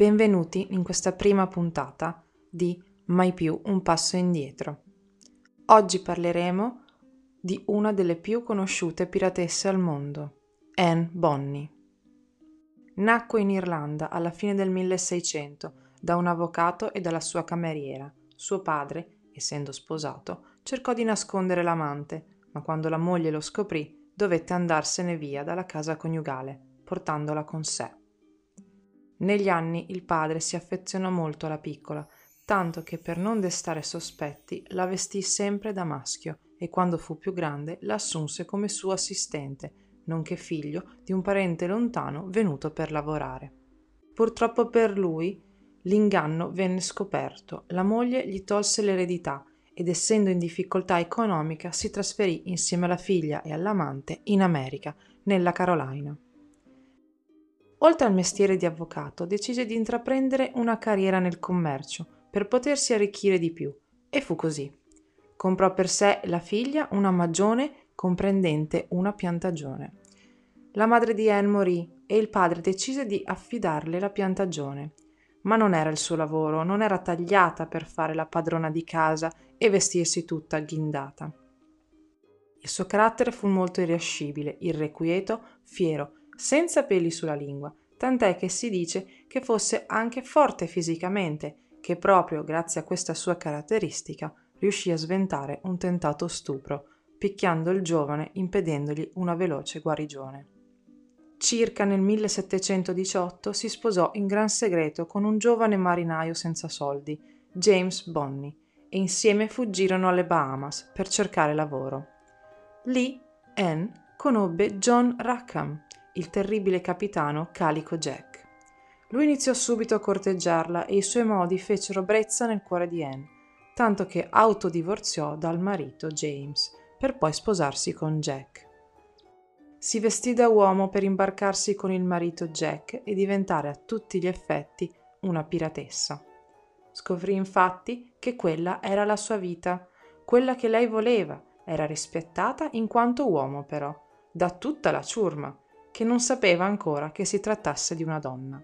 Benvenuti in questa prima puntata di Mai più un passo indietro. Oggi parleremo di una delle più conosciute piratesse al mondo, Anne Bonny. Nacque in Irlanda alla fine del 1600 da un avvocato e dalla sua cameriera. Suo padre, essendo sposato, cercò di nascondere l'amante, ma quando la moglie lo scoprì, dovette andarsene via dalla casa coniugale, portandola con sé. Negli anni il padre si affezionò molto alla piccola, tanto che per non destare sospetti la vestì sempre da maschio e quando fu più grande la assunse come suo assistente, nonché figlio di un parente lontano venuto per lavorare. Purtroppo per lui l'inganno venne scoperto, la moglie gli tolse l'eredità ed essendo in difficoltà economica si trasferì insieme alla figlia e all'amante in America, nella Carolina. Oltre al mestiere di avvocato, decise di intraprendere una carriera nel commercio per potersi arricchire di più, e fu così. Comprò per sé la figlia una magione comprendente una piantagione. La madre di Anne morì e il padre decise di affidarle la piantagione. Ma non era il suo lavoro, non era tagliata per fare la padrona di casa e vestirsi tutta ghindata. Il suo carattere fu molto irascibile, irrequieto, fiero, senza peli sulla lingua, tant'è che si dice che fosse anche forte fisicamente, che proprio grazie a questa sua caratteristica riuscì a sventare un tentato stupro, picchiando il giovane impedendogli una veloce guarigione. Circa nel 1718 si sposò in gran segreto con un giovane marinaio senza soldi, James Bonney, e insieme fuggirono alle Bahamas per cercare lavoro. Lì Anne conobbe John Rackham, il terribile capitano Calico Jack. Lui iniziò subito a corteggiarla e i suoi modi fecero brezza nel cuore di Anne, tanto che autodivorziò dal marito James per poi sposarsi con Jack. Si vestì da uomo per imbarcarsi con il marito Jack e diventare a tutti gli effetti una piratessa. Scoprì infatti che quella era la sua vita, quella che lei voleva, era rispettata in quanto uomo però, da tutta la ciurma, che non sapeva ancora che si trattasse di una donna.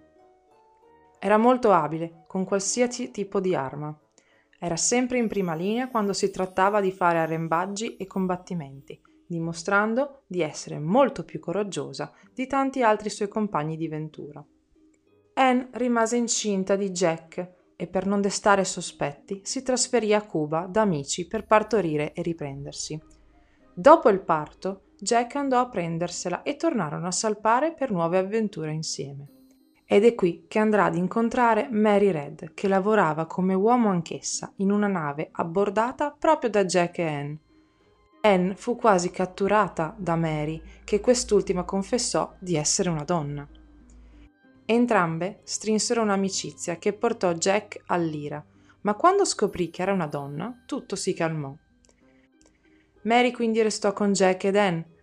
Era molto abile con qualsiasi tipo di arma. Era sempre in prima linea quando si trattava di fare arrembaggi e combattimenti, dimostrando di essere molto più coraggiosa di tanti altri suoi compagni di ventura. Anne rimase incinta di Jack e per non destare sospetti si trasferì a Cuba da amici per partorire e riprendersi. Dopo il parto, Jack andò a prendersela e tornarono a salpare per nuove avventure insieme. Ed è qui che andrà ad incontrare Mary Red, che lavorava come uomo anch'essa in una nave abbordata proprio da Jack e Anne. Anne fu quasi catturata da Mary, che quest'ultima confessò di essere una donna. Entrambe strinsero un'amicizia che portò Jack all'ira, ma quando scoprì che era una donna, tutto si calmò. Mary quindi restò con Jack ed Anne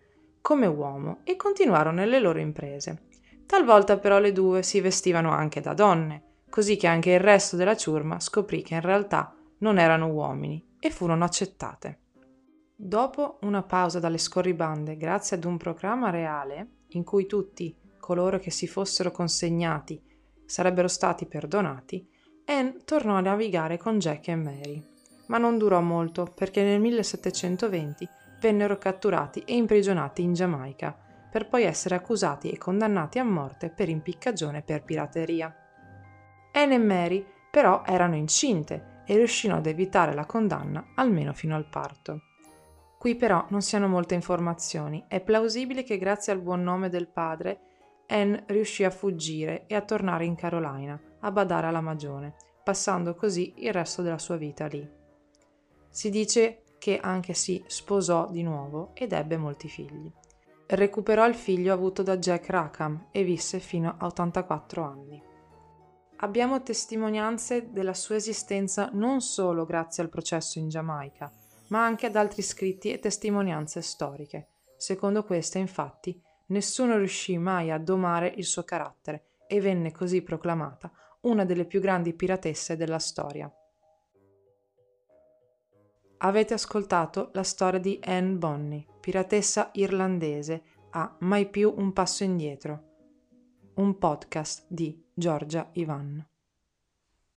come uomo e continuarono le loro imprese. Talvolta però le due si vestivano anche da donne, così che anche il resto della ciurma scoprì che in realtà non erano uomini e furono accettate. Dopo una pausa dalle scorribande grazie ad un programma reale in cui tutti coloro che si fossero consegnati sarebbero stati perdonati, Anne tornò a navigare con Jack e Mary ma non durò molto perché nel 1720 vennero catturati e imprigionati in Giamaica, per poi essere accusati e condannati a morte per impiccagione per pirateria. Anne e Mary però erano incinte e riuscirono ad evitare la condanna almeno fino al parto. Qui però non si hanno molte informazioni, è plausibile che grazie al buon nome del padre Anne riuscì a fuggire e a tornare in Carolina, a badare alla magione, passando così il resto della sua vita lì. Si dice che anche si sposò di nuovo ed ebbe molti figli. Recuperò il figlio avuto da Jack Rackham e visse fino a 84 anni. Abbiamo testimonianze della sua esistenza non solo grazie al processo in Giamaica, ma anche ad altri scritti e testimonianze storiche. Secondo queste, infatti, nessuno riuscì mai a domare il suo carattere e venne così proclamata una delle più grandi piratesse della storia. Avete ascoltato la storia di Anne Bonny, piratessa irlandese, a Mai più un passo indietro, un podcast di Giorgia Ivan.